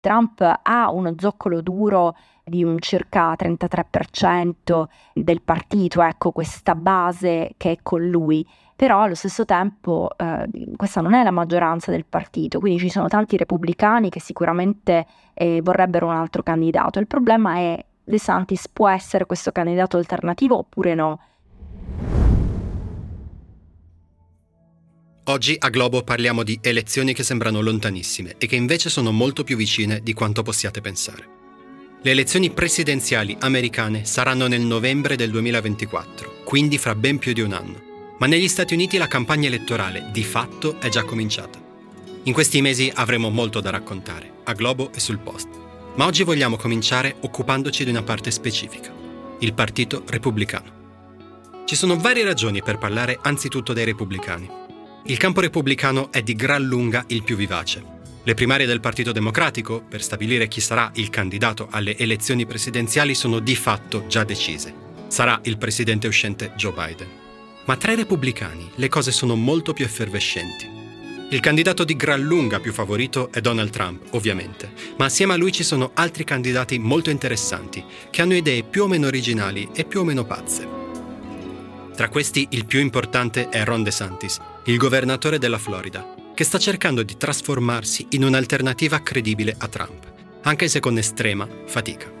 Trump ha uno zoccolo duro di un circa 33% del partito, ecco questa base che è con lui, però allo stesso tempo eh, questa non è la maggioranza del partito, quindi ci sono tanti repubblicani che sicuramente eh, vorrebbero un altro candidato. Il problema è De Santis può essere questo candidato alternativo oppure no? Oggi a Globo parliamo di elezioni che sembrano lontanissime e che invece sono molto più vicine di quanto possiate pensare. Le elezioni presidenziali americane saranno nel novembre del 2024, quindi fra ben più di un anno. Ma negli Stati Uniti la campagna elettorale di fatto è già cominciata. In questi mesi avremo molto da raccontare, a Globo e sul post. Ma oggi vogliamo cominciare occupandoci di una parte specifica, il Partito Repubblicano. Ci sono varie ragioni per parlare anzitutto dei repubblicani. Il campo repubblicano è di gran lunga il più vivace. Le primarie del Partito Democratico, per stabilire chi sarà il candidato alle elezioni presidenziali, sono di fatto già decise. Sarà il presidente uscente Joe Biden. Ma tra i repubblicani le cose sono molto più effervescenti. Il candidato di gran lunga più favorito è Donald Trump, ovviamente, ma assieme a lui ci sono altri candidati molto interessanti, che hanno idee più o meno originali e più o meno pazze. Tra questi il più importante è Ron DeSantis, il governatore della Florida, che sta cercando di trasformarsi in un'alternativa credibile a Trump, anche se con estrema fatica.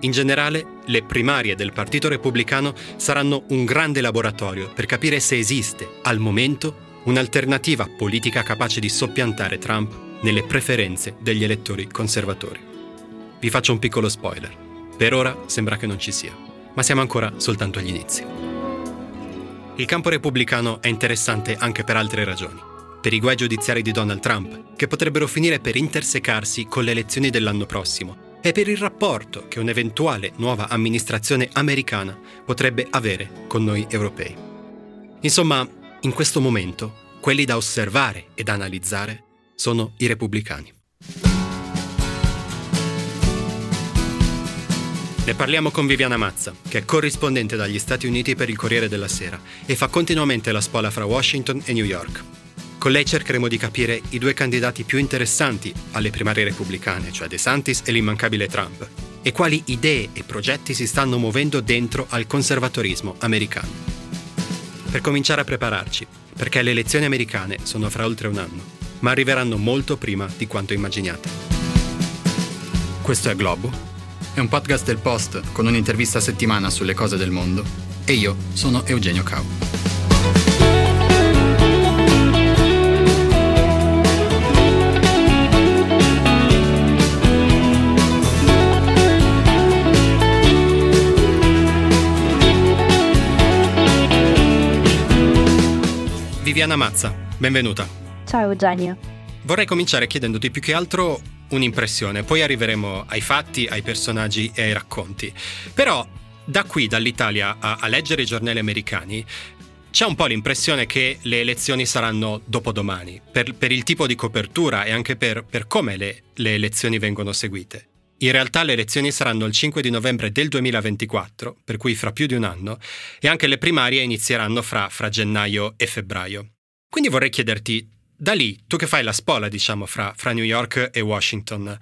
In generale, le primarie del Partito Repubblicano saranno un grande laboratorio per capire se esiste, al momento, un'alternativa politica capace di soppiantare Trump nelle preferenze degli elettori conservatori. Vi faccio un piccolo spoiler. Per ora sembra che non ci sia ma siamo ancora soltanto agli inizi. Il campo repubblicano è interessante anche per altre ragioni. Per i guai giudiziari di Donald Trump, che potrebbero finire per intersecarsi con le elezioni dell'anno prossimo, e per il rapporto che un'eventuale nuova amministrazione americana potrebbe avere con noi europei. Insomma, in questo momento, quelli da osservare ed analizzare sono i repubblicani. Ne parliamo con Viviana Mazza, che è corrispondente dagli Stati Uniti per il Corriere della Sera e fa continuamente la spola fra Washington e New York. Con lei cercheremo di capire i due candidati più interessanti alle primarie repubblicane, cioè DeSantis e l'immancabile Trump, e quali idee e progetti si stanno muovendo dentro al conservatorismo americano. Per cominciare a prepararci, perché le elezioni americane sono fra oltre un anno, ma arriveranno molto prima di quanto immaginiate. Questo è Globo è un podcast del Post con un'intervista a settimana sulle cose del mondo e io sono Eugenio Cau. Viviana Mazza, benvenuta. Ciao Eugenio. Vorrei cominciare chiedendoti più che altro un'impressione, poi arriveremo ai fatti, ai personaggi e ai racconti. Però da qui, dall'Italia, a, a leggere i giornali americani, c'è un po' l'impressione che le elezioni saranno dopodomani, per, per il tipo di copertura e anche per, per come le, le, elezioni vengono seguite. In realtà le elezioni saranno il 5 di novembre del 2024, per cui fra più di un anno, e anche le primarie inizieranno fra, fra gennaio e febbraio. Quindi vorrei chiederti, da lì, tu che fai la spola, diciamo, fra, fra New York e Washington,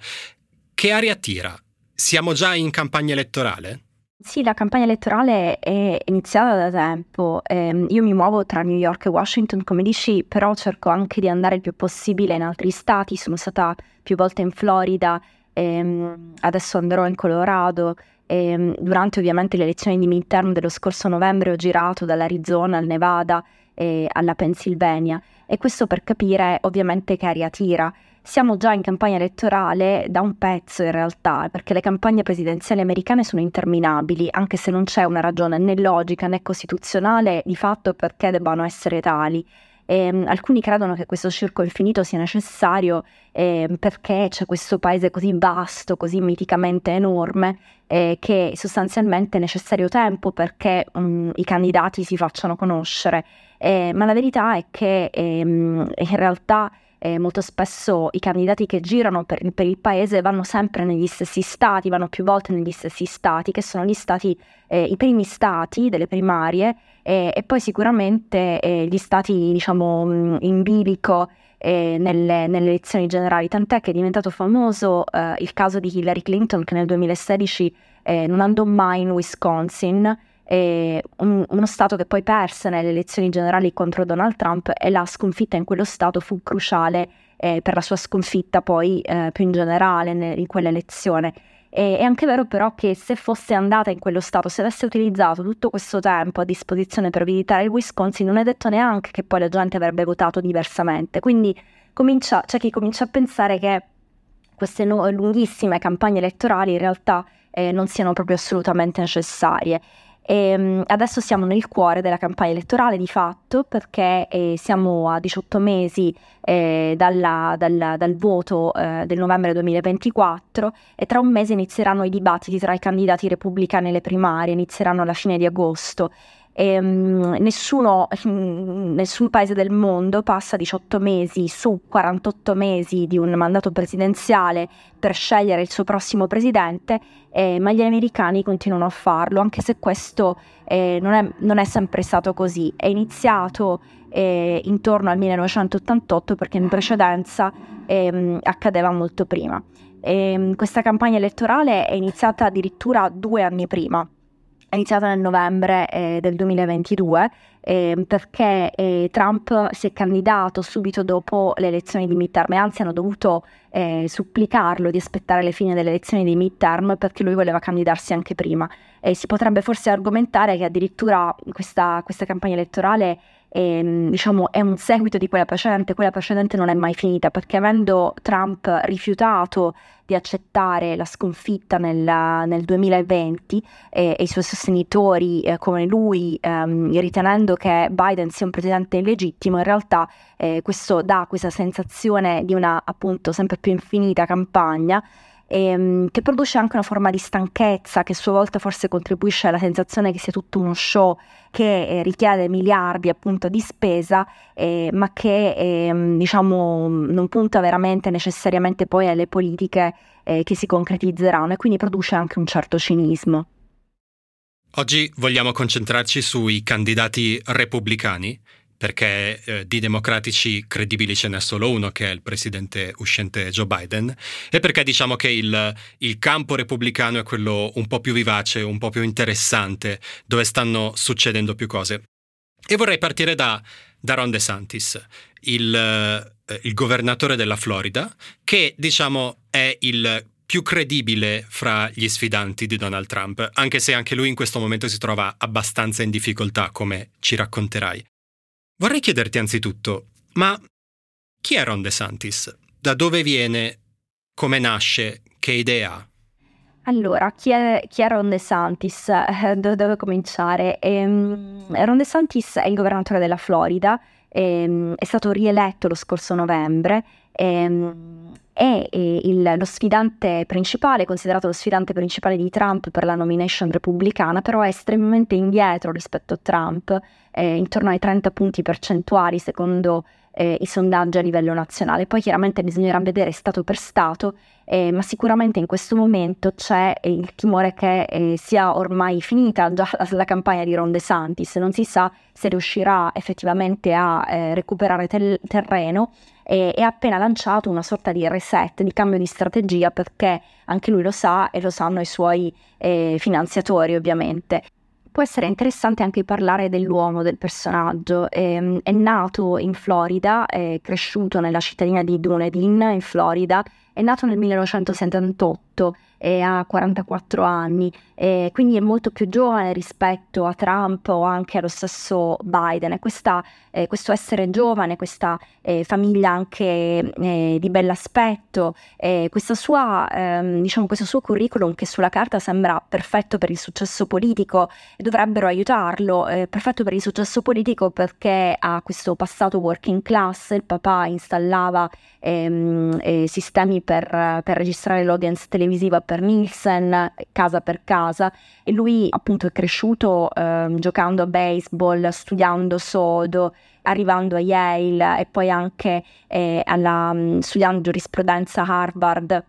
che aria tira? Siamo già in campagna elettorale? Sì, la campagna elettorale è iniziata da tempo. Eh, io mi muovo tra New York e Washington, come dici, però cerco anche di andare il più possibile in altri stati. Sono stata più volte in Florida, ehm, adesso andrò in Colorado. Ehm, durante ovviamente le elezioni di midterm dello scorso novembre ho girato dall'Arizona al Nevada e alla Pennsylvania e questo per capire ovviamente che aria tira. Siamo già in campagna elettorale da un pezzo in realtà, perché le campagne presidenziali americane sono interminabili, anche se non c'è una ragione né logica né costituzionale di fatto perché debbano essere tali. E, um, alcuni credono che questo circo infinito sia necessario eh, perché c'è questo paese così vasto, così miticamente enorme, eh, che sostanzialmente è necessario tempo perché um, i candidati si facciano conoscere. Eh, ma la verità è che ehm, in realtà eh, molto spesso i candidati che girano per, per, il paese vanno sempre negli stessi stati, vanno più volte negli stessi stati, che sono stati, eh, i primi stati delle primarie e poi sicuramente eh, gli stati diciamo in bilico eh, nelle, nelle, elezioni generali, tant'è che è diventato famoso eh, il caso di Hillary Clinton che nel 2016 eh, non andò mai in Wisconsin, un, uno Stato che poi perse nelle elezioni generali contro Donald Trump e la sconfitta in quello Stato fu cruciale eh, per la sua sconfitta poi eh, più in generale ne, in quell'elezione. E, è anche vero però che se fosse andata in quello stato, se avesse utilizzato tutto questo tempo a disposizione per visitare il Wisconsin, non è detto neanche che poi la gente avrebbe votato diversamente. Quindi comincia, c'è chi comincia a pensare che queste no- lunghissime campagne elettorali in realtà eh, non siano proprio assolutamente necessarie. E, um, adesso siamo nel cuore della campagna elettorale di fatto perché eh, siamo a 18 mesi eh, dalla, dal, dal, voto eh, del novembre 2024 e tra un mese inizieranno i dibattiti tra i candidati repubblicani alle primarie, inizieranno alla fine di agosto e, um, nessuno, nessun paese del mondo passa 18 mesi su 48 mesi di un mandato presidenziale per scegliere il suo prossimo presidente, eh, ma gli americani continuano a farlo, anche se questo eh, non, è, non, è, sempre stato così. È iniziato eh, intorno al 1988 perché in precedenza ehm, accadeva molto prima. Ehm, questa campagna elettorale è iniziata addirittura due anni prima è iniziata nel novembre eh, del 2022 eh, perché eh, Trump si è candidato subito dopo le elezioni di midterm e anzi hanno dovuto eh, supplicarlo di aspettare le fine delle elezioni di midterm perché lui voleva candidarsi anche prima. Si potrebbe forse argomentare che addirittura questa, questa campagna elettorale ehm, diciamo, è un seguito di quella precedente, quella precedente non è mai finita perché avendo Trump rifiutato di accettare la sconfitta nel, nel 2020 eh, e i suoi sostenitori eh, come lui ehm, ritenendo che Biden sia un presidente illegittimo, in realtà eh, questo dà questa sensazione di una appunto sempre più infinita campagna ehm, che produce anche una forma di stanchezza che a sua volta forse contribuisce alla sensazione che sia tutto uno show che eh, richiede miliardi appunto di spesa eh, ma che ehm, diciamo non punta veramente necessariamente poi alle politiche eh, che si concretizzeranno e quindi produce anche un certo cinismo. Oggi vogliamo concentrarci sui candidati repubblicani perché eh, di democratici credibili ce n'è solo uno, che è il presidente uscente Joe Biden, e perché diciamo che il, il, campo repubblicano è quello un po' più vivace, un po' più interessante, dove stanno succedendo più cose. E vorrei partire da, da Ron DeSantis, il, eh, il governatore della Florida, che diciamo è il più credibile fra gli sfidanti di Donald Trump, anche se anche lui in questo momento si trova abbastanza in difficoltà, come ci racconterai. Vorrei chiederti anzitutto, ma chi è Ron DeSantis? Da dove viene? Come nasce? Che idea ha? Allora, chi è, chi è Ron DeSantis? Eh, da dove cominciare? Ehm, Ron DeSantis è il governatore della Florida, ehm, è stato rieletto lo scorso novembre, ehm, è il, lo sfidante principale, considerato lo sfidante principale di Trump per la nomination repubblicana, però è estremamente indietro rispetto a Trump eh, intorno ai 30 punti percentuali secondo eh, i sondaggi a livello nazionale. Poi chiaramente bisognerà vedere Stato per Stato, eh, ma sicuramente in questo momento c'è il timore che eh, sia ormai finita già la, la, campagna di Ron DeSantis, non si sa se riuscirà effettivamente a eh, recuperare tel- terreno e ha appena lanciato una sorta di reset, di cambio di strategia perché anche lui lo sa e lo sanno i suoi eh, finanziatori ovviamente. Può essere interessante anche parlare dell'uomo, del personaggio. Eh, è nato in Florida, è cresciuto nella cittadina di Dunedin, in Florida, è nato nel 1978 e ha 44 anni, quindi è molto più giovane rispetto a Trump o anche allo stesso Biden. E questa, eh, questo essere giovane, questa eh, famiglia anche eh, di bell'aspetto, sua, ehm, diciamo, questo suo curriculum che sulla carta sembra perfetto per il successo politico dovrebbero aiutarlo, eh, perfetto per il successo politico perché ha questo passato working class, il papà installava ehm, eh, sistemi per, per registrare l'audience televisiva per Nielsen, casa per casa, e lui appunto è cresciuto eh, giocando a baseball, studiando sodo, arrivando a Yale e poi anche eh, alla, mm, studiando giurisprudenza a Harvard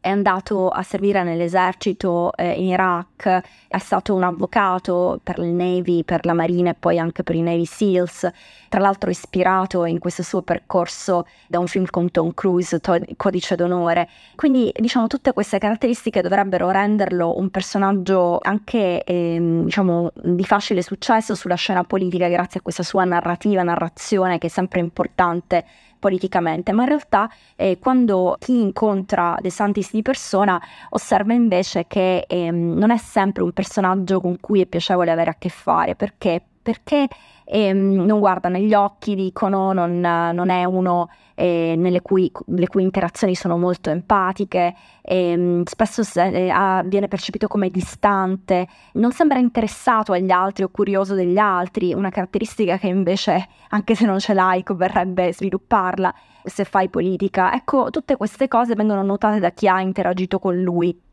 è andato a servire nell'esercito eh, in Iraq, è stato un avvocato per il Navy, per la Marina e poi anche per i Navy SEALs, tra l'altro ispirato in questo suo percorso da un film con Tom Cruise, to- Codice d'onore. Quindi diciamo tutte queste caratteristiche dovrebbero renderlo un personaggio anche ehm, diciamo di facile successo sulla scena politica grazie a questa sua narrativa, narrazione che è sempre importante politicamente, ma in realtà eh, quando chi incontra De Santis di persona osserva invece che ehm, non è sempre un personaggio con cui è piacevole avere a che fare, perché? Perché ehm, non guarda negli occhi, dicono, non, non è uno eh, cui, le cui interazioni sono molto empatiche, ehm, spesso se, eh, ha, viene percepito come distante, non sembra interessato agli altri o curioso degli altri, una caratteristica che invece, anche se non ce l'hai, converrebbe svilupparla se fai politica. Ecco, tutte queste cose vengono notate da chi ha interagito con lui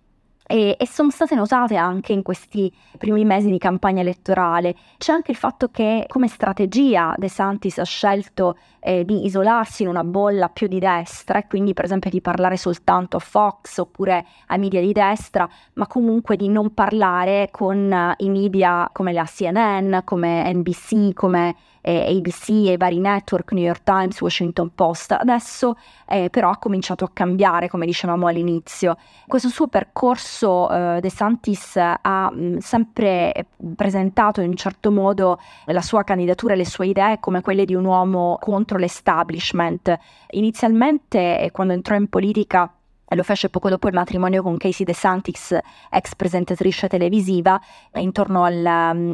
e, e, sono state notate anche in questi primi mesi di campagna elettorale. C'è anche il fatto che come strategia De Santis ha scelto eh, di isolarsi in una bolla più di destra e quindi per esempio di parlare soltanto a Fox oppure ai media di destra, ma comunque di non parlare con uh, i media come la CNN, come NBC, come eh, ABC e vari network, New York Times, Washington Post. Adesso eh, però ha cominciato a cambiare, come dicevamo all'inizio. Questo suo percorso eh, De Santis ha mh, mm, sempre presentato in un certo modo la sua candidatura e le sue idee come quelle di un uomo contro l'establishment. Inizialmente, eh, quando entrò in politica, lo fece poco dopo il matrimonio con Casey DeSantis, ex presentatrice televisiva, intorno al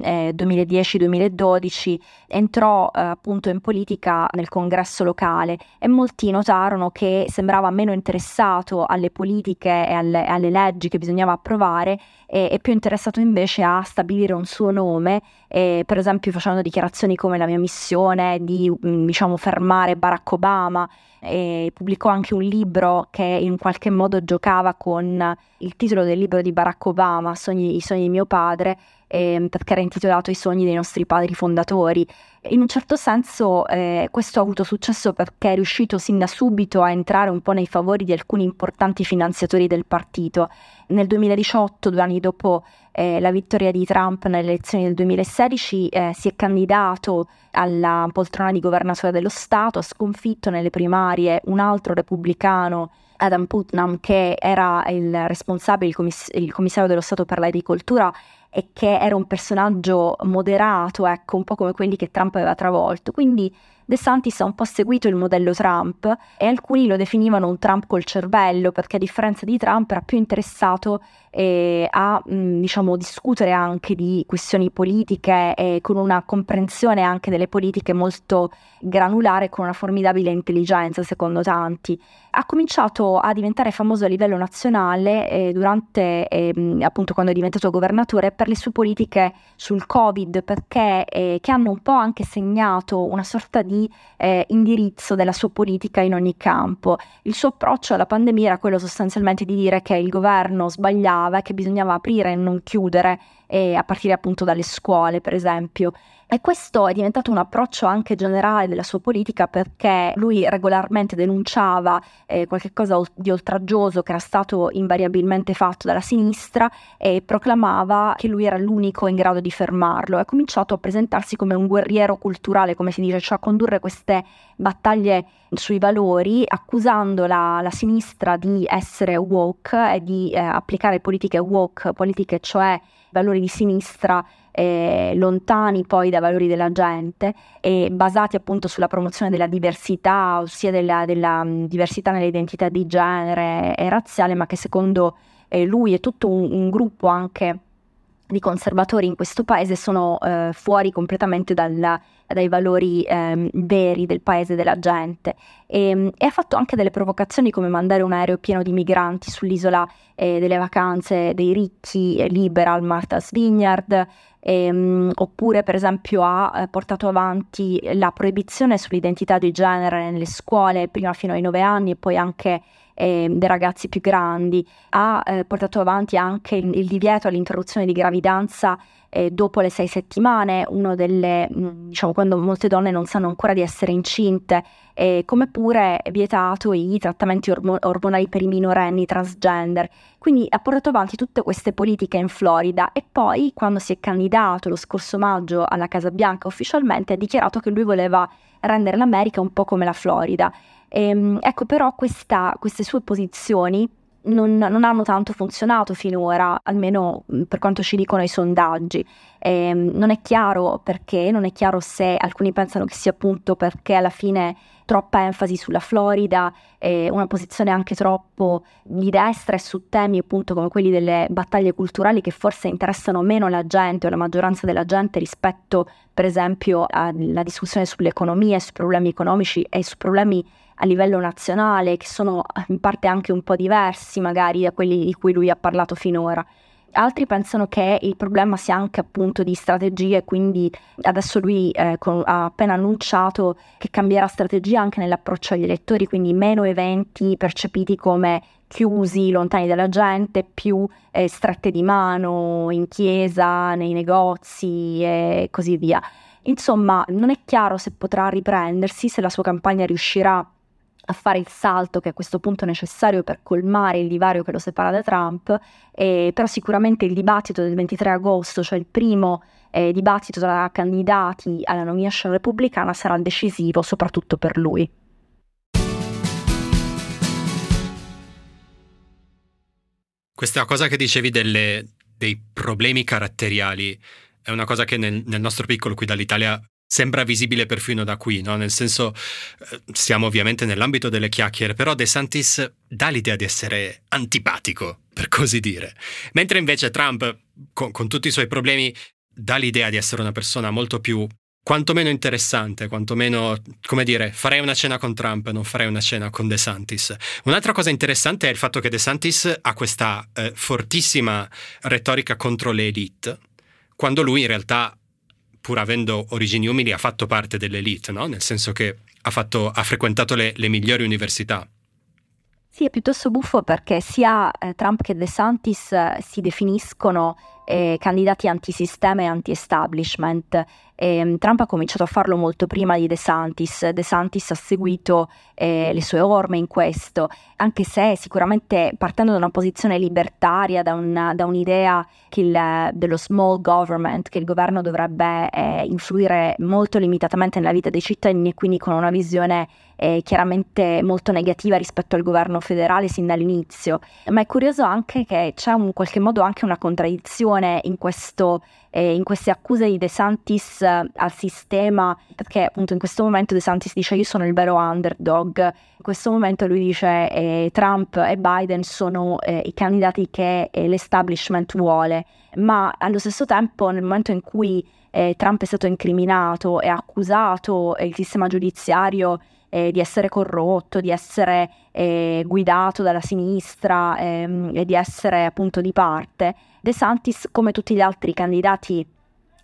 eh, 2010-2012 entrò eh, appunto in politica nel congresso locale e molti notarono che sembrava meno interessato alle politiche e alle, alle leggi che bisognava approvare e, e, più interessato invece a stabilire un suo nome, eh, per esempio facendo dichiarazioni come la mia missione di diciamo fermare Barack Obama e pubblicò anche un libro che in qualche modo giocava con il titolo del libro di Barack Obama, Sogni, I sogni di mio padre, eh, perché era intitolato I sogni dei nostri padri fondatori. In un certo senso eh, questo ha avuto successo perché è riuscito sin da subito a entrare un po' nei favori di alcuni importanti finanziatori del partito. Nel 2018, due anni dopo eh, la vittoria di Trump nelle elezioni del 2016, eh, si è candidato alla poltrona di governatore dello Stato, ha sconfitto nelle primarie un altro repubblicano Adam Putnam, che era il responsabile, il, commiss- il commissario dello Stato per l'agricoltura e che era un personaggio moderato, ecco, un po' come quelli che Trump aveva travolto. Quindi De Santis ha un po' seguito il modello Trump e alcuni lo definivano un Trump col cervello perché a differenza di Trump era più interessato eh, a mh, diciamo, discutere anche di questioni politiche e con una comprensione anche delle politiche molto granulare con una formidabile intelligenza secondo tanti. Ha cominciato a diventare famoso a livello nazionale eh, durante eh, appunto quando è diventato governatore per le sue politiche sul Covid perché eh, che hanno un po' anche segnato una sorta di eh, indirizzo della sua politica in ogni campo. Il suo approccio alla pandemia era quello sostanzialmente di dire che il governo sbagliava e che bisognava aprire e non chiudere, eh, a partire appunto dalle scuole, per esempio. E questo è diventato un approccio anche generale della sua politica perché lui regolarmente denunciava eh, qualcosa di oltraggioso che era stato invariabilmente fatto dalla sinistra e proclamava che lui era l'unico in grado di fermarlo. Ha cominciato a presentarsi come un guerriero culturale, come si dice, cioè a condurre queste battaglie sui valori, accusando la, la sinistra di essere woke e di eh, applicare politiche woke, politiche cioè valori di sinistra eh, lontani poi dai valori della gente e basati appunto sulla promozione della diversità, ossia della, della um, diversità nelle identità di genere e razziale, ma che secondo eh, lui e tutto un, un gruppo anche di conservatori in questo paese sono eh, fuori completamente dalla, dai valori eh, veri del paese della gente. E, ehm, e, ha fatto anche delle provocazioni come mandare un aereo pieno di migranti sull'isola eh, delle vacanze dei ricchi, eh, liberal Martha's Vineyard, ehm, oppure per esempio ha eh, portato avanti la proibizione sull'identità di genere nelle scuole prima fino ai nove anni e poi anche eh, dei ragazzi più grandi, ha eh, portato avanti anche il, il divieto all'interruzione di gravidanza eh, dopo le sei settimane, uno delle, mm, diciamo, quando molte donne non sanno ancora di essere incinte, come pure vietato i trattamenti ormo- ormonali per i minorenni transgender. Quindi ha portato avanti tutte queste politiche in Florida e poi, quando si è candidato lo scorso maggio alla Casa Bianca ufficialmente, ha dichiarato che lui voleva rendere l'America un po' come la Florida. E, ehm, ecco, però questa, queste sue posizioni non, non, hanno tanto funzionato finora, almeno per quanto ci dicono i sondaggi. Eh, non è chiaro perché, non è chiaro se alcuni pensano che sia appunto perché alla fine troppa enfasi sulla Florida, eh, una posizione anche troppo di destra e su temi appunto come quelli delle battaglie culturali che forse interessano meno la gente o la maggioranza della gente rispetto per esempio alla discussione sull'economia, sui problemi economici e su problemi a livello nazionale, che sono in parte anche un po' diversi magari da quelli di cui lui ha parlato finora. Altri pensano che il problema sia anche appunto di strategie, quindi adesso lui eh, con, ha appena annunciato che cambierà strategia anche nell'approccio agli elettori, quindi meno eventi percepiti come chiusi, lontani dalla gente, più eh, strette di mano in chiesa, nei negozi e così via. Insomma, non è chiaro se potrà riprendersi, se la sua campagna riuscirà a fare il salto che a questo punto è necessario per colmare il divario che lo separa da Trump, eh, però sicuramente il dibattito del 23 agosto, cioè il primo eh, dibattito tra candidati alla nomination repubblicana, sarà decisivo soprattutto per lui. Questa cosa che dicevi delle, dei problemi caratteriali è una cosa che nel, nel nostro piccolo qui dall'Italia sembra visibile perfino da qui, no? nel senso eh, siamo ovviamente nell'ambito delle chiacchiere, però De Santis dà l'idea di essere antipatico, per così dire, mentre invece Trump, con, con tutti i suoi problemi, dà l'idea di essere una persona molto più quantomeno interessante, quantomeno, come dire, farei una cena con Trump, non farei una cena con De Santis. Un'altra cosa interessante è il fatto che De Santis ha questa eh, fortissima retorica contro le elite, quando lui in realtà pur avendo origini umili, ha fatto parte dell'elite, no? nel senso che ha, fatto, ha frequentato le, le, migliori università. Sì, è piuttosto buffo perché sia eh, Trump che DeSantis eh, si definiscono eh, candidati antisistema e anti-establishment. E, Trump ha cominciato a farlo molto prima di De Santis. De Santis ha seguito eh, le sue orme in questo, anche se sicuramente partendo da una posizione libertaria, da, una, da un'idea il, dello small government, che il governo dovrebbe eh, influire molto limitatamente nella vita dei cittadini e quindi con una visione eh, chiaramente molto negativa rispetto al governo federale sin dall'inizio. Ma è curioso anche che c'è in qualche modo anche una contraddizione in questo eh, in queste accuse di De Santis eh, al sistema, perché appunto in questo momento De Santis dice io sono il vero underdog, in questo momento lui dice eh, Trump e Biden sono eh, i candidati che eh, l'establishment vuole, ma allo stesso tempo nel momento in cui eh, Trump è stato incriminato e accusato il sistema giudiziario eh, di essere corrotto, di essere eh, guidato dalla sinistra ehm, e di essere appunto di parte, De Santis, come tutti gli altri candidati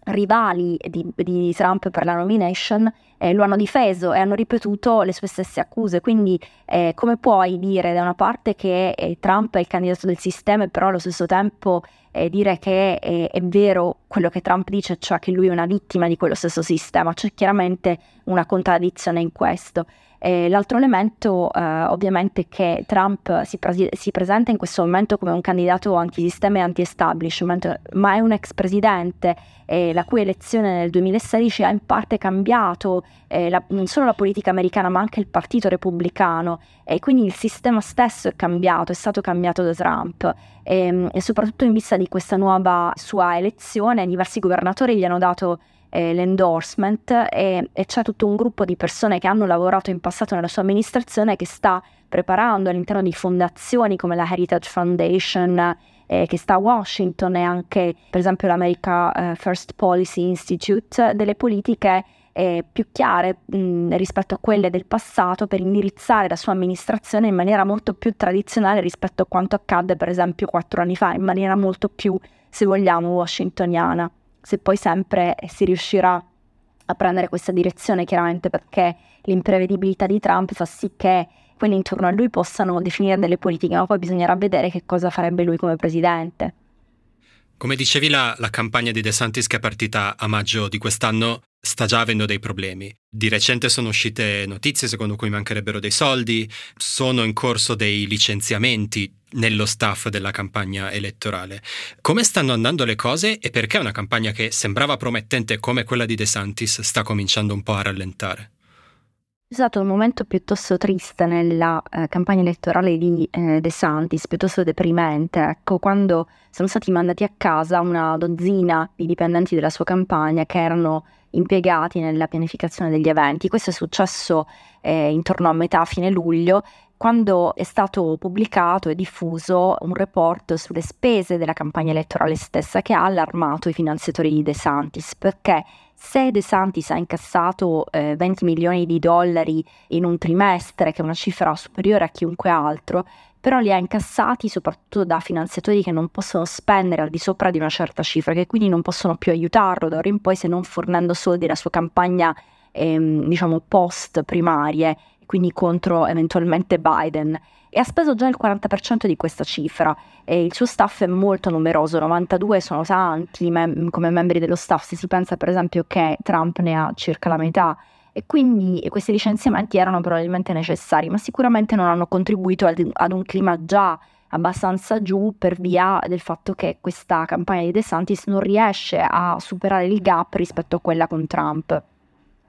rivali di, di, Trump per la nomination eh, lo hanno difeso e hanno ripetuto le sue stesse accuse. Quindi, eh, come puoi dire da una parte che eh, Trump è il candidato del sistema, e però allo stesso tempo eh, dire che è, è, vero quello che Trump dice, cioè che lui è una vittima di quello stesso sistema? C'è chiaramente una contraddizione in questo. E l'altro elemento eh, ovviamente è che Trump si, pre- si, presenta in questo momento come un candidato antisistema e anti-establishment, ma è un ex presidente eh, la cui elezione nel 2016 ha in parte cambiato eh, la, non solo la politica americana ma anche il partito repubblicano. E quindi il sistema stesso è cambiato, è stato cambiato da Trump. E, ehm, e soprattutto in vista di questa nuova sua elezione diversi governatori gli hanno dato eh, l'endorsement e, e, c'è tutto un gruppo di persone che hanno lavorato in passato nella sua amministrazione che sta preparando all'interno di fondazioni come la Heritage Foundation eh, che sta a Washington e anche per esempio l'America eh, First Policy Institute delle politiche eh, più chiare mh, rispetto a quelle del passato per indirizzare la sua amministrazione in maniera molto più tradizionale rispetto a quanto accadde per esempio quattro anni fa, in maniera molto più, se vogliamo, washingtoniana se poi sempre si riuscirà a prendere questa direzione, chiaramente perché l'imprevedibilità di Trump fa sì che quelli intorno a lui possano definire delle politiche, ma poi bisognerà vedere che cosa farebbe lui come presidente. Come dicevi, la, la, campagna di De Santis che è partita a maggio di quest'anno sta già avendo dei problemi. Di recente sono uscite notizie secondo cui mancherebbero dei soldi, sono in corso dei licenziamenti nello staff della campagna elettorale. Come stanno andando le cose e perché una campagna che sembrava promettente come quella di De Santis sta cominciando un po' a rallentare? È stato un momento piuttosto triste nella eh, campagna elettorale di eh, De Santis, piuttosto deprimente, ecco, quando sono stati mandati a casa una dozzina di dipendenti della sua campagna che erano impiegati nella pianificazione degli eventi. Questo è successo eh, intorno a metà fine luglio quando è stato pubblicato e diffuso un report sulle spese della campagna elettorale stessa che ha allarmato i finanziatori di De Santis, perché se De Santis ha incassato eh, 20 milioni di dollari in un trimestre, che è una cifra superiore a chiunque altro, però li ha incassati soprattutto da finanziatori che non possono spendere al di sopra di una certa cifra, che quindi non possono più aiutarlo da ora in poi se non fornendo soldi alla sua campagna, ehm, diciamo, post primarie quindi contro eventualmente Biden, e ha speso già il 40% di questa cifra. E il suo staff è molto numeroso, 92 sono tanti mem- come membri dello staff, se si pensa per esempio che Trump ne ha circa la metà. E quindi questi licenziamenti erano probabilmente necessari, ma sicuramente non hanno contribuito ad, ad un clima già abbastanza giù per via del fatto che questa campagna di DeSantis non riesce a superare il gap rispetto a quella con Trump.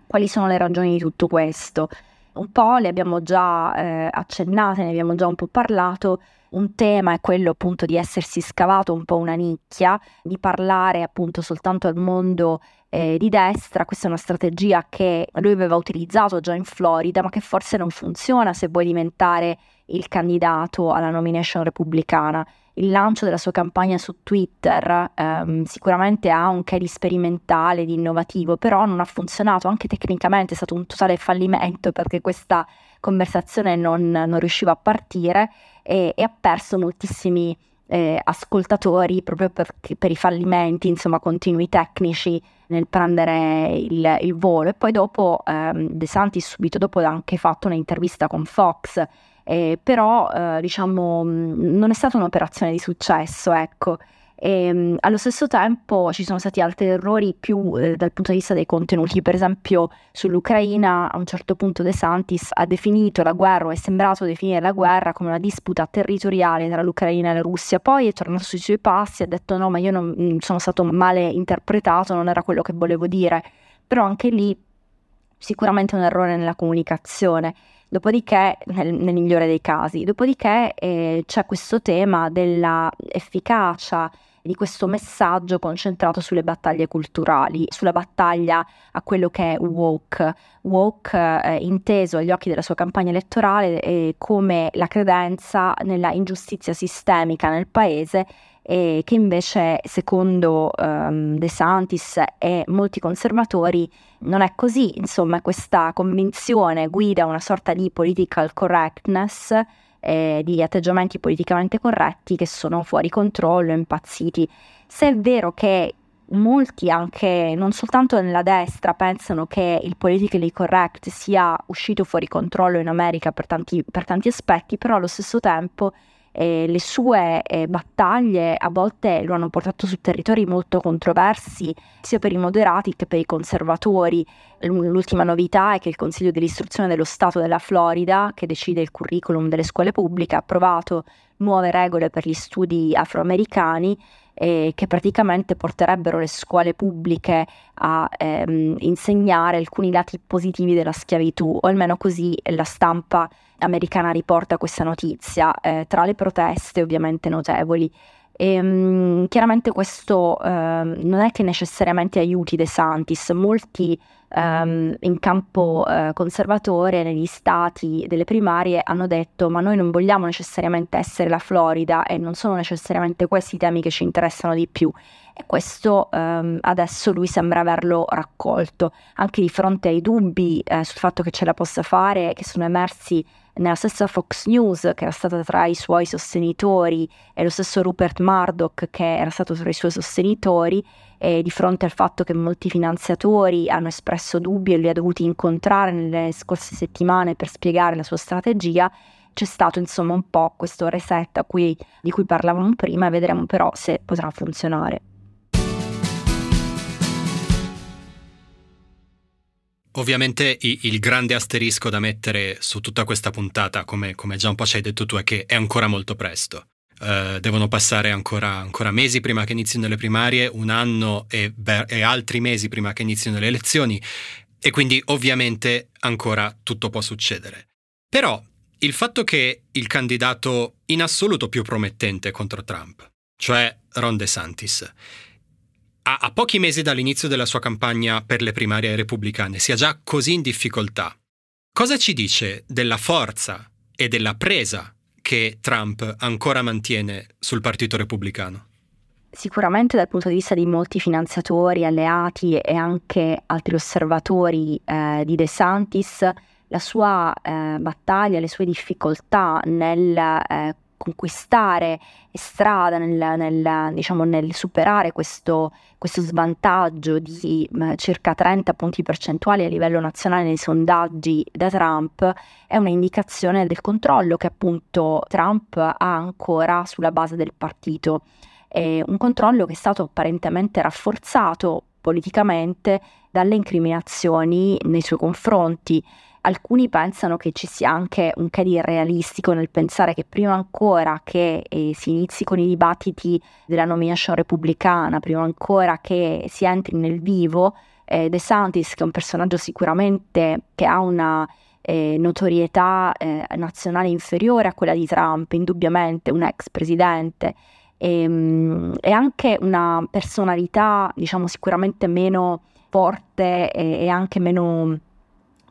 Quali sono le ragioni di tutto questo? un po', le abbiamo già eh, accennate, ne abbiamo già un po' parlato. Un tema è quello appunto di essersi scavato un po' una nicchia, di parlare appunto soltanto al mondo eh, di destra. Questa è una strategia che lui aveva utilizzato già in Florida, ma che forse non funziona se vuoi diventare il candidato alla nomination repubblicana il lancio della sua campagna su Twitter ehm, sicuramente ha un che di sperimentale, di innovativo, però non ha funzionato, anche tecnicamente è stato un totale fallimento perché questa conversazione non, non riusciva a partire e, e ha perso moltissimi eh, ascoltatori proprio per, per, i fallimenti, insomma, continui tecnici nel prendere il, il volo. E poi dopo ehm, De Santis subito dopo ha anche fatto un'intervista con Fox eh, però eh, diciamo mm, non è stata un'operazione di successo, ecco. E, mm, allo stesso tempo ci sono stati altri errori più eh, dal punto di vista dei contenuti, per esempio sull'Ucraina a un certo punto De Santis ha definito la guerra o è sembrato definire la guerra come una disputa territoriale tra l'Ucraina e la Russia, poi è tornato sui suoi passi e ha detto no ma io non mm, sono stato male interpretato, non era quello che volevo dire, però anche lì sicuramente un errore nella comunicazione. Dopodiché, nel, nel migliore dei casi, dopodiché eh, c'è questo tema dell'efficacia di questo messaggio concentrato sulle battaglie culturali, sulla battaglia a quello che è woke. Woke eh, inteso agli occhi della sua campagna elettorale eh, come la credenza nella ingiustizia sistemica nel paese e che invece secondo um, De Santis e molti conservatori non è così, insomma questa convinzione guida una sorta di political correctness, eh, di atteggiamenti politicamente corretti che sono fuori controllo, impazziti. Se è vero che molti anche, non soltanto nella destra, pensano che il politically correct sia uscito fuori controllo in America per tanti, per tanti aspetti, però allo stesso tempo eh, le sue eh, battaglie a volte lo hanno portato su territori molto controversi, sia per i moderati che per i conservatori. L'ultima novità è che il Consiglio dell'istruzione dello Stato della Florida, che decide il curriculum delle scuole pubbliche, ha approvato nuove regole per gli studi afroamericani eh, che praticamente porterebbero le scuole pubbliche a ehm, insegnare alcuni lati positivi della schiavitù, o almeno così la stampa americana riporta questa notizia, eh, tra le proteste ovviamente notevoli. E, mh, chiaramente questo eh, non è che necessariamente aiuti De Santis, molti ehm, in campo eh, conservatore negli stati delle primarie hanno detto ma noi non vogliamo necessariamente essere la Florida e non sono necessariamente questi i temi che ci interessano di più. E questo ehm, adesso lui sembra averlo raccolto, anche di fronte ai dubbi eh, sul fatto che ce la possa fare, che sono emersi nella stessa Fox News, che era stata tra i suoi sostenitori, e lo stesso Rupert Murdoch, che era stato tra i suoi sostenitori, e di fronte al fatto che molti finanziatori hanno espresso dubbi e li ha dovuti incontrare nelle scorse settimane per spiegare la sua strategia, c'è stato insomma un po' questo reset cui, di cui parlavamo prima e vedremo però se potrà funzionare. Ovviamente il grande asterisco da mettere su tutta questa puntata, come, come già un po' ci hai detto tu, è che è ancora molto presto. Uh, devono passare ancora, ancora, mesi prima che inizino le primarie, un anno e, e, altri mesi prima che inizino le elezioni e quindi ovviamente ancora tutto può succedere. Però il fatto che il candidato in assoluto più promettente contro Trump, cioè Ron DeSantis, a, a pochi mesi dall'inizio della sua campagna per le primarie repubblicane sia già così in difficoltà, cosa ci dice della forza e della presa che Trump ancora mantiene sul Partito Repubblicano? Sicuramente dal punto di vista di molti finanziatori, alleati e anche altri osservatori eh, di De Santis, la sua eh, battaglia, le sue difficoltà nel eh, conquistare strada, nel, nel, diciamo, nel superare questo, questo, svantaggio di eh, circa 30 punti percentuali a livello nazionale nei sondaggi da Trump è una indicazione del controllo che appunto Trump ha ancora sulla base del partito. È un controllo che è stato apparentemente rafforzato politicamente dalle incriminazioni nei suoi confronti alcuni pensano che ci sia anche un che di realistico nel pensare che prima ancora che eh, si inizi con i dibattiti della nomination repubblicana, prima ancora che si entri nel vivo, eh, De Santis, che è un personaggio sicuramente che ha una eh, notorietà eh, nazionale inferiore a quella di Trump, indubbiamente un ex presidente, e, ehm, e anche una personalità, diciamo, sicuramente meno forte e, e anche meno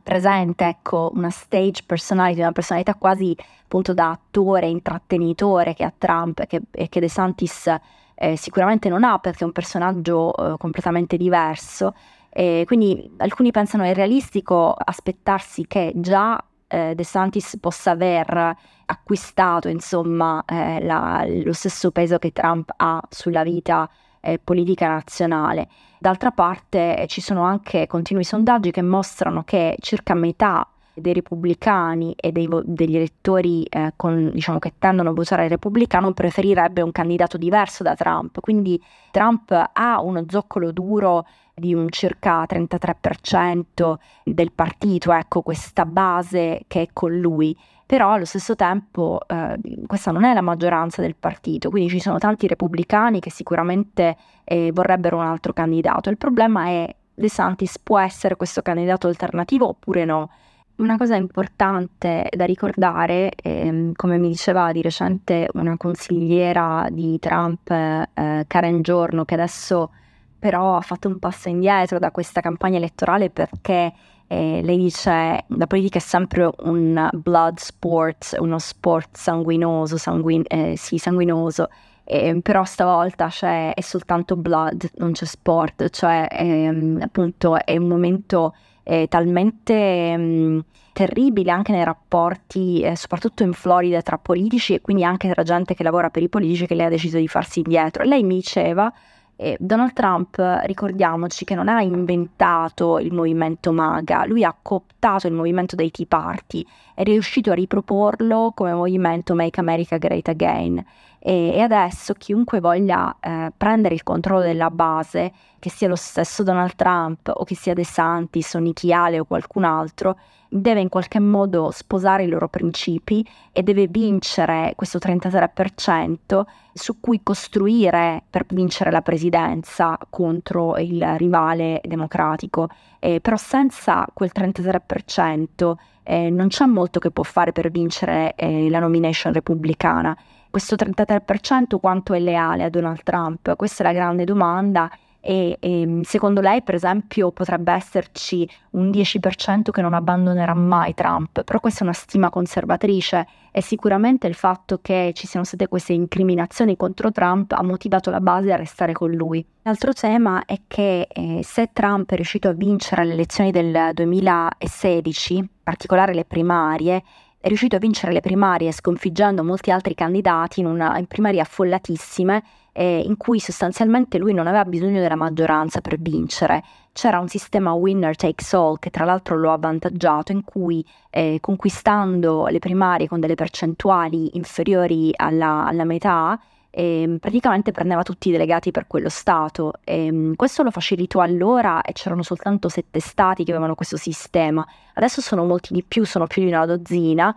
presente, ecco, una stage personality, una personalità quasi appunto da attore, intrattenitore che ha Trump e che, che De Santis eh, sicuramente non ha perché è un personaggio eh, completamente diverso. E quindi alcuni pensano è realistico aspettarsi che già eh, De Santis possa aver acquistato insomma eh, la, lo stesso peso che Trump ha sulla vita eh, politica nazionale. D'altra parte eh, ci sono anche continui sondaggi che mostrano che circa metà dei repubblicani e dei, degli elettori eh, con, diciamo, che tendono a votare repubblicano preferirebbe un candidato diverso da Trump. Quindi Trump ha uno zoccolo duro di un circa 33% del partito, ecco questa base che è con lui però allo stesso tempo eh, questa non è la maggioranza del partito, quindi ci sono tanti repubblicani che sicuramente eh, vorrebbero un altro candidato. Il problema è De Santis può essere questo candidato alternativo oppure no? Una cosa importante da ricordare, eh, come mi diceva di recente una consigliera di Trump, eh, Karen Giorno, che adesso però ha fatto un passo indietro da questa campagna elettorale perché e lei dice la politica è sempre un blood sport, uno sport sanguinoso, sanguin- eh, sì, sanguinoso, eh, però stavolta cioè, è soltanto blood, non c'è sport, cioè ehm, appunto è un momento eh, talmente ehm, terribile anche nei rapporti, eh, soprattutto in Florida, tra politici e quindi anche tra gente che lavora per i politici che lei ha deciso di farsi indietro. Lei mi diceva e Donald Trump, ricordiamoci che non ha inventato il movimento MAGA, lui ha cooptato il movimento dei Tea Party, è riuscito a riproporlo come movimento Make America Great Again e, adesso chiunque voglia eh, prendere il controllo della base, che sia lo stesso Donald Trump o che sia De Santis o Haley o qualcun altro, deve in qualche modo sposare i loro principi e deve vincere questo 33% su cui costruire per vincere la presidenza contro il rivale democratico. Eh, però senza quel 33% eh, non c'è molto che può fare per vincere eh, la nomination repubblicana. Questo 33% quanto è leale a Donald Trump? Questa è la grande domanda e, e, secondo lei per esempio potrebbe esserci un 10% che non abbandonerà mai Trump, però questa è una stima conservatrice e sicuramente il fatto che ci siano state queste incriminazioni contro Trump ha motivato la base a restare con lui. L'altro tema è che eh, se Trump è riuscito a vincere le elezioni del 2016, in particolare le primarie, è riuscito a vincere le primarie sconfiggendo molti altri candidati in, una, in primarie affollatissime eh, in cui sostanzialmente lui non aveva bisogno della maggioranza per vincere. C'era un sistema winner takes all che tra l'altro lo ha avvantaggiato, in cui eh, conquistando le primarie con delle percentuali inferiori alla, alla metà, eh, praticamente prendeva tutti i delegati per quello Stato. E, ehm, questo lo facilitò allora e c'erano soltanto sette Stati che avevano questo sistema. Adesso sono molti di più, sono più di una dozzina,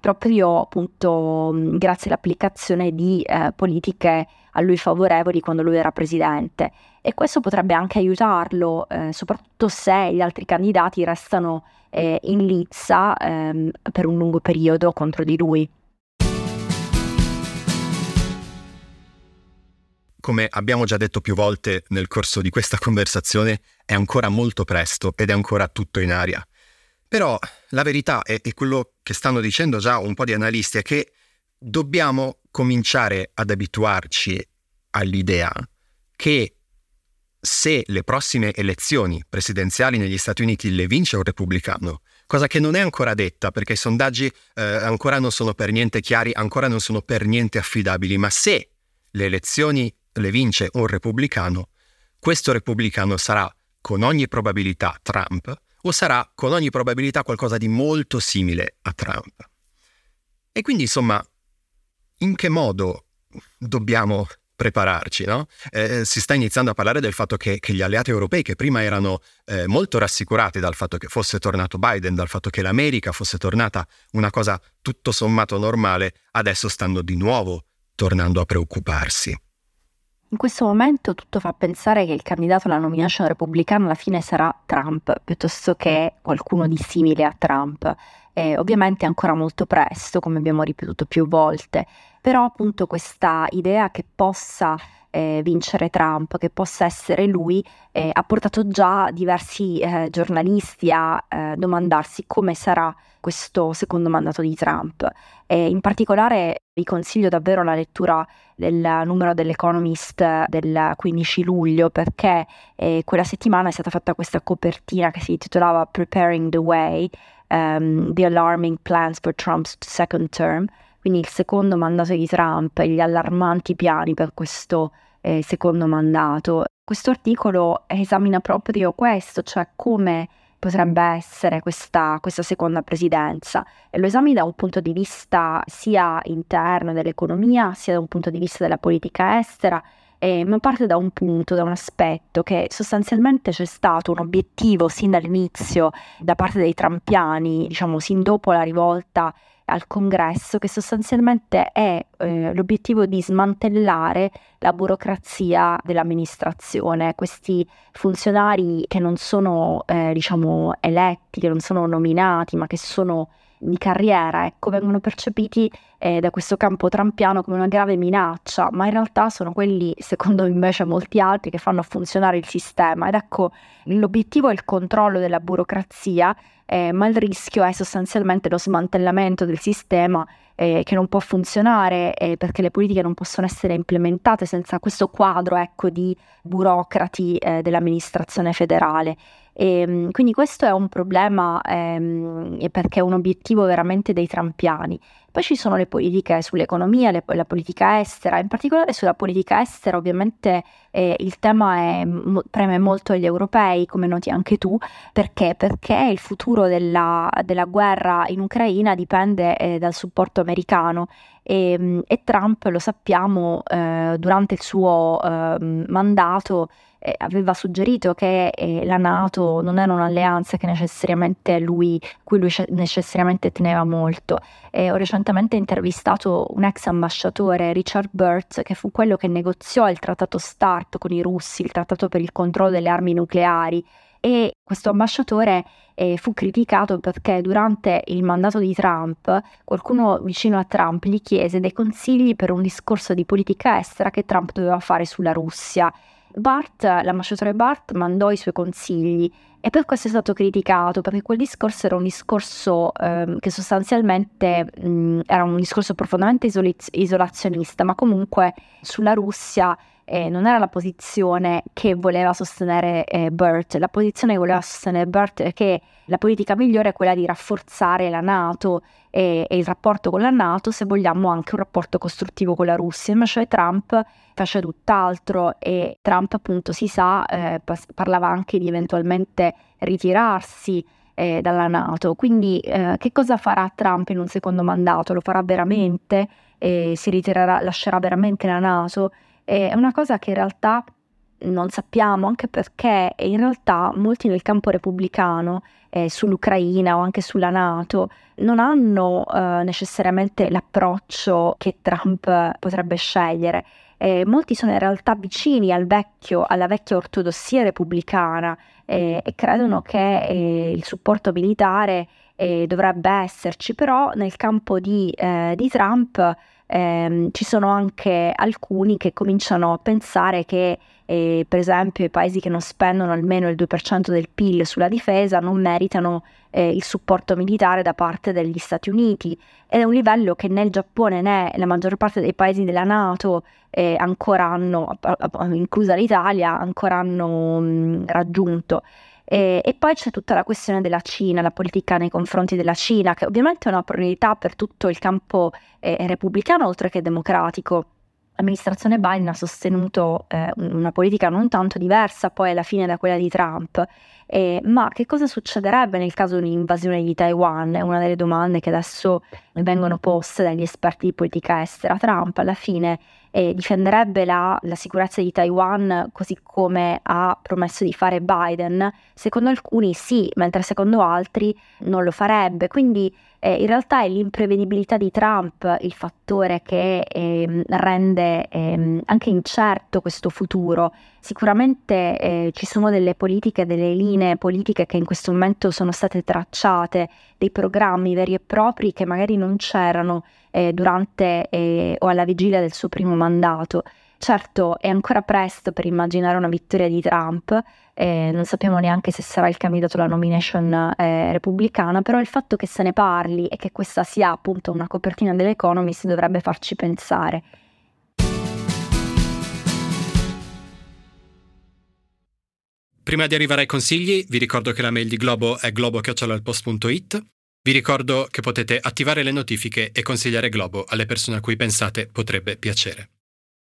proprio appunto grazie all'applicazione di eh, politiche a lui favorevoli quando lui era presidente. E questo potrebbe anche aiutarlo, eh, soprattutto se gli altri candidati restano eh, in lizza ehm, per un lungo periodo contro di lui. Come abbiamo già detto più volte nel corso di questa conversazione, è ancora molto presto ed è ancora tutto in aria. Però la verità è, e quello che stanno dicendo già un po' di analisti è che dobbiamo cominciare ad abituarci all'idea che se le prossime elezioni presidenziali negli Stati Uniti le vince un repubblicano, cosa che non è ancora detta perché i sondaggi eh, ancora non sono per niente chiari, ancora non sono per niente affidabili, ma se le elezioni le vince un repubblicano, questo repubblicano sarà con ogni probabilità Trump o sarà con ogni probabilità qualcosa di molto simile a Trump. E quindi insomma, in che modo dobbiamo prepararci? No? Eh, si sta iniziando a parlare del fatto che, che gli alleati europei, che prima erano eh, molto rassicurati dal fatto che fosse tornato Biden, dal fatto che l'America fosse tornata una cosa tutto sommato normale, adesso stanno di nuovo tornando a preoccuparsi. In questo momento tutto fa pensare che il candidato alla nomination repubblicana alla fine sarà Trump, piuttosto che qualcuno di simile a Trump. E ovviamente è ancora molto presto, come abbiamo ripetuto più volte, però appunto questa idea che possa eh, vincere Trump, che possa essere lui, eh, ha portato già diversi eh, giornalisti a eh, domandarsi come sarà questo secondo mandato di Trump. E in particolare vi consiglio davvero la lettura del numero dell'Economist del 15 luglio perché eh, quella settimana è stata fatta questa copertina che si intitolava Preparing the Way, um, The Alarming Plans for Trump's Second Term quindi il secondo mandato di Trump e gli allarmanti piani per questo eh, secondo mandato. Questo articolo esamina proprio questo, cioè come potrebbe essere questa, questa, seconda presidenza e lo esamina da un punto di vista sia interno dell'economia sia da un punto di vista della politica estera eh, ma parte da un punto, da un aspetto che sostanzialmente c'è stato un obiettivo sin dall'inizio da parte dei trampiani, diciamo sin dopo la rivolta al congresso che sostanzialmente è eh, l'obiettivo di smantellare la burocrazia dell'amministrazione, questi funzionari che non sono eh, diciamo eletti, che non sono nominati, ma che sono di carriera, ecco, vengono percepiti eh, da questo campo trampiano come una grave minaccia, ma in realtà sono quelli, secondo invece molti altri, che fanno funzionare il sistema. Ed ecco, l'obiettivo è il controllo della burocrazia, eh, ma il rischio è sostanzialmente lo smantellamento del sistema eh, che non può funzionare eh, perché le politiche non possono essere implementate senza questo quadro ecco, di burocrati eh, dell'amministrazione federale. E, ehm, quindi questo è un problema ehm, perché è un obiettivo veramente dei trampiani. Poi ci sono le politiche sull'economia, le, la politica estera, in particolare sulla politica estera ovviamente eh, il tema è, preme molto agli europei, come noti anche tu, perché? Perché il futuro della, della guerra in Ucraina dipende eh, dal supporto americano e, e, Trump, lo sappiamo, eh, durante il suo ehm, mandato eh, aveva suggerito che eh, la Nato non era un'alleanza lui, cui lui necessariamente teneva molto. E ho recentemente intervistato un ex ambasciatore, Richard Burtz, che fu quello che negoziò il trattato START con i russi, il trattato per il controllo delle armi nucleari e questo ambasciatore eh, fu criticato perché durante il mandato di Trump qualcuno vicino a Trump gli chiese dei consigli per un discorso di politica estera che Trump doveva fare sulla Russia Bart, l'ambasciatore Bart mandò i suoi consigli e per questo è stato criticato perché quel discorso era un discorso eh, che sostanzialmente mh, era un discorso profondamente isoliz- isolazionista, ma comunque sulla Russia eh, non era la posizione che voleva sostenere eh, Burt, la posizione che voleva sostenere Burt è che la politica migliore è quella di rafforzare la Nato e, e, il rapporto con la Nato, se vogliamo anche un rapporto costruttivo con la Russia. Invece Trump fece tutt'altro e Trump appunto si sa eh, parlava anche di eventualmente ritirarsi eh, dalla Nato. Quindi eh, che cosa farà Trump in un secondo mandato? Lo farà veramente? si ritirerà, lascerà veramente la Nato? È una cosa che in realtà non sappiamo, anche perché in realtà molti nel campo repubblicano eh, sull'Ucraina o anche sulla Nato non hanno eh, necessariamente l'approccio che Trump potrebbe scegliere. Eh, molti sono in realtà vicini al vecchio, alla vecchia ortodossia repubblicana e credono che eh, il supporto militare eh, dovrebbe esserci, però nel campo di, eh, di Trump ehm, ci sono anche alcuni che cominciano a pensare che eh, per esempio i paesi che non spendono almeno il 2% del PIL sulla difesa non meritano eh, il supporto militare da parte degli Stati Uniti ed è un livello che né il Giappone né la maggior parte dei paesi della Nato eh, ancora hanno, inclusa l'Italia, ancora hanno mh, raggiunto. E, e, poi c'è tutta la questione della Cina, la politica nei confronti della Cina, che ovviamente è una priorità per tutto il campo eh, repubblicano oltre che democratico l'amministrazione Biden ha sostenuto eh, una politica non tanto diversa poi alla fine da quella di Trump. Eh, ma che cosa succederebbe nel caso di un'invasione di Taiwan? È una delle domande che adesso vengono poste dagli esperti di politica estera. Trump alla fine eh, difenderebbe la, la, sicurezza di Taiwan così come ha promesso di fare Biden? Secondo alcuni sì, mentre secondo altri non lo farebbe. Quindi eh, in realtà è l'imprevedibilità di Trump il fattore che eh, rende eh, anche incerto questo futuro. Sicuramente eh, ci sono delle politiche, delle linee politiche che in questo momento sono state tracciate, dei programmi veri e propri che magari non c'erano eh, durante eh, o alla vigilia del suo primo mandato. Certo, è ancora presto per immaginare una vittoria di Trump, eh, non sappiamo neanche se sarà il candidato alla nomination eh, repubblicana, però il fatto che se ne parli e che questa sia appunto una copertina dell'Economist dovrebbe farci pensare. Prima di arrivare ai consigli, vi ricordo che la mail di Globo è globo.it. Vi ricordo che potete attivare le notifiche e consigliare Globo alle persone a cui pensate potrebbe piacere.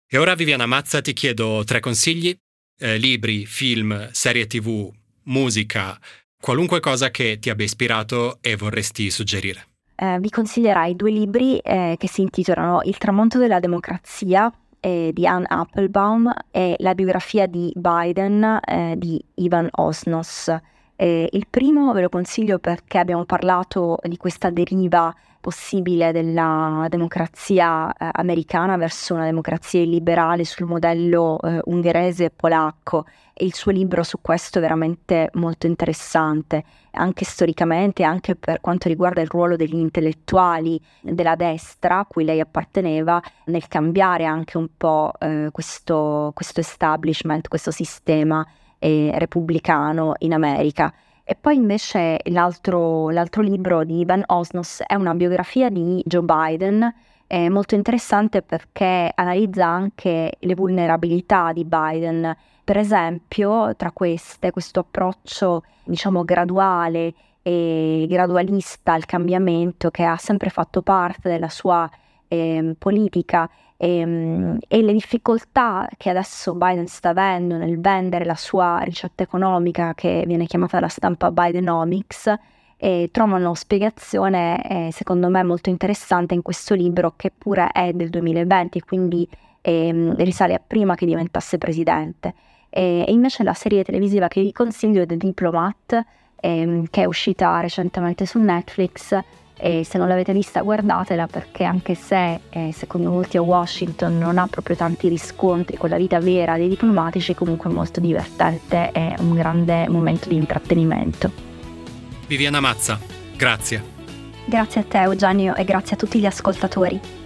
E ora Viviana Mazza ti chiedo tre consigli, eh, libri, film, serie tv, musica, qualunque cosa che ti abbia ispirato e vorresti suggerire. Eh, vi consiglierai due libri eh, che si intitolano Il tramonto della democrazia eh, di Anne Applebaum e la biografia di Biden eh, di Ivan Osnos. Il primo ve lo consiglio perché abbiamo parlato di questa deriva possibile della democrazia eh, americana verso una democrazia illiberale sul modello eh, ungherese e polacco. E il suo libro su questo è veramente molto interessante, anche storicamente, anche per quanto riguarda il ruolo degli intellettuali della destra a cui lei apparteneva nel cambiare anche un po' eh, questo, questo establishment, questo sistema eh, repubblicano in America. E poi invece l'altro, l'altro libro di Ivan Osnos è una biografia di Joe Biden, è molto interessante perché analizza anche le vulnerabilità di Biden. Per esempio, tra queste, questo approccio, diciamo, graduale e gradualista al cambiamento che ha sempre fatto parte della sua eh, politica e, ehm, e, le difficoltà che adesso Biden sta avendo nel vendere la sua ricetta economica che viene chiamata la stampa Bidenomics e trovano spiegazione eh, secondo me molto interessante in questo libro che pure è del 2020 quindi eh, risale a prima che diventasse presidente. E, e, invece la serie televisiva che vi consiglio è The Diplomat ehm, che è uscita recentemente su Netflix e se non l'avete vista guardatela perché anche se eh, secondo molti a Washington non ha proprio tanti riscontri con la vita vera dei diplomatici, comunque è molto divertente e un grande momento di intrattenimento. Viviana Mazza, grazie. Grazie a te Eugenio e grazie a tutti gli ascoltatori.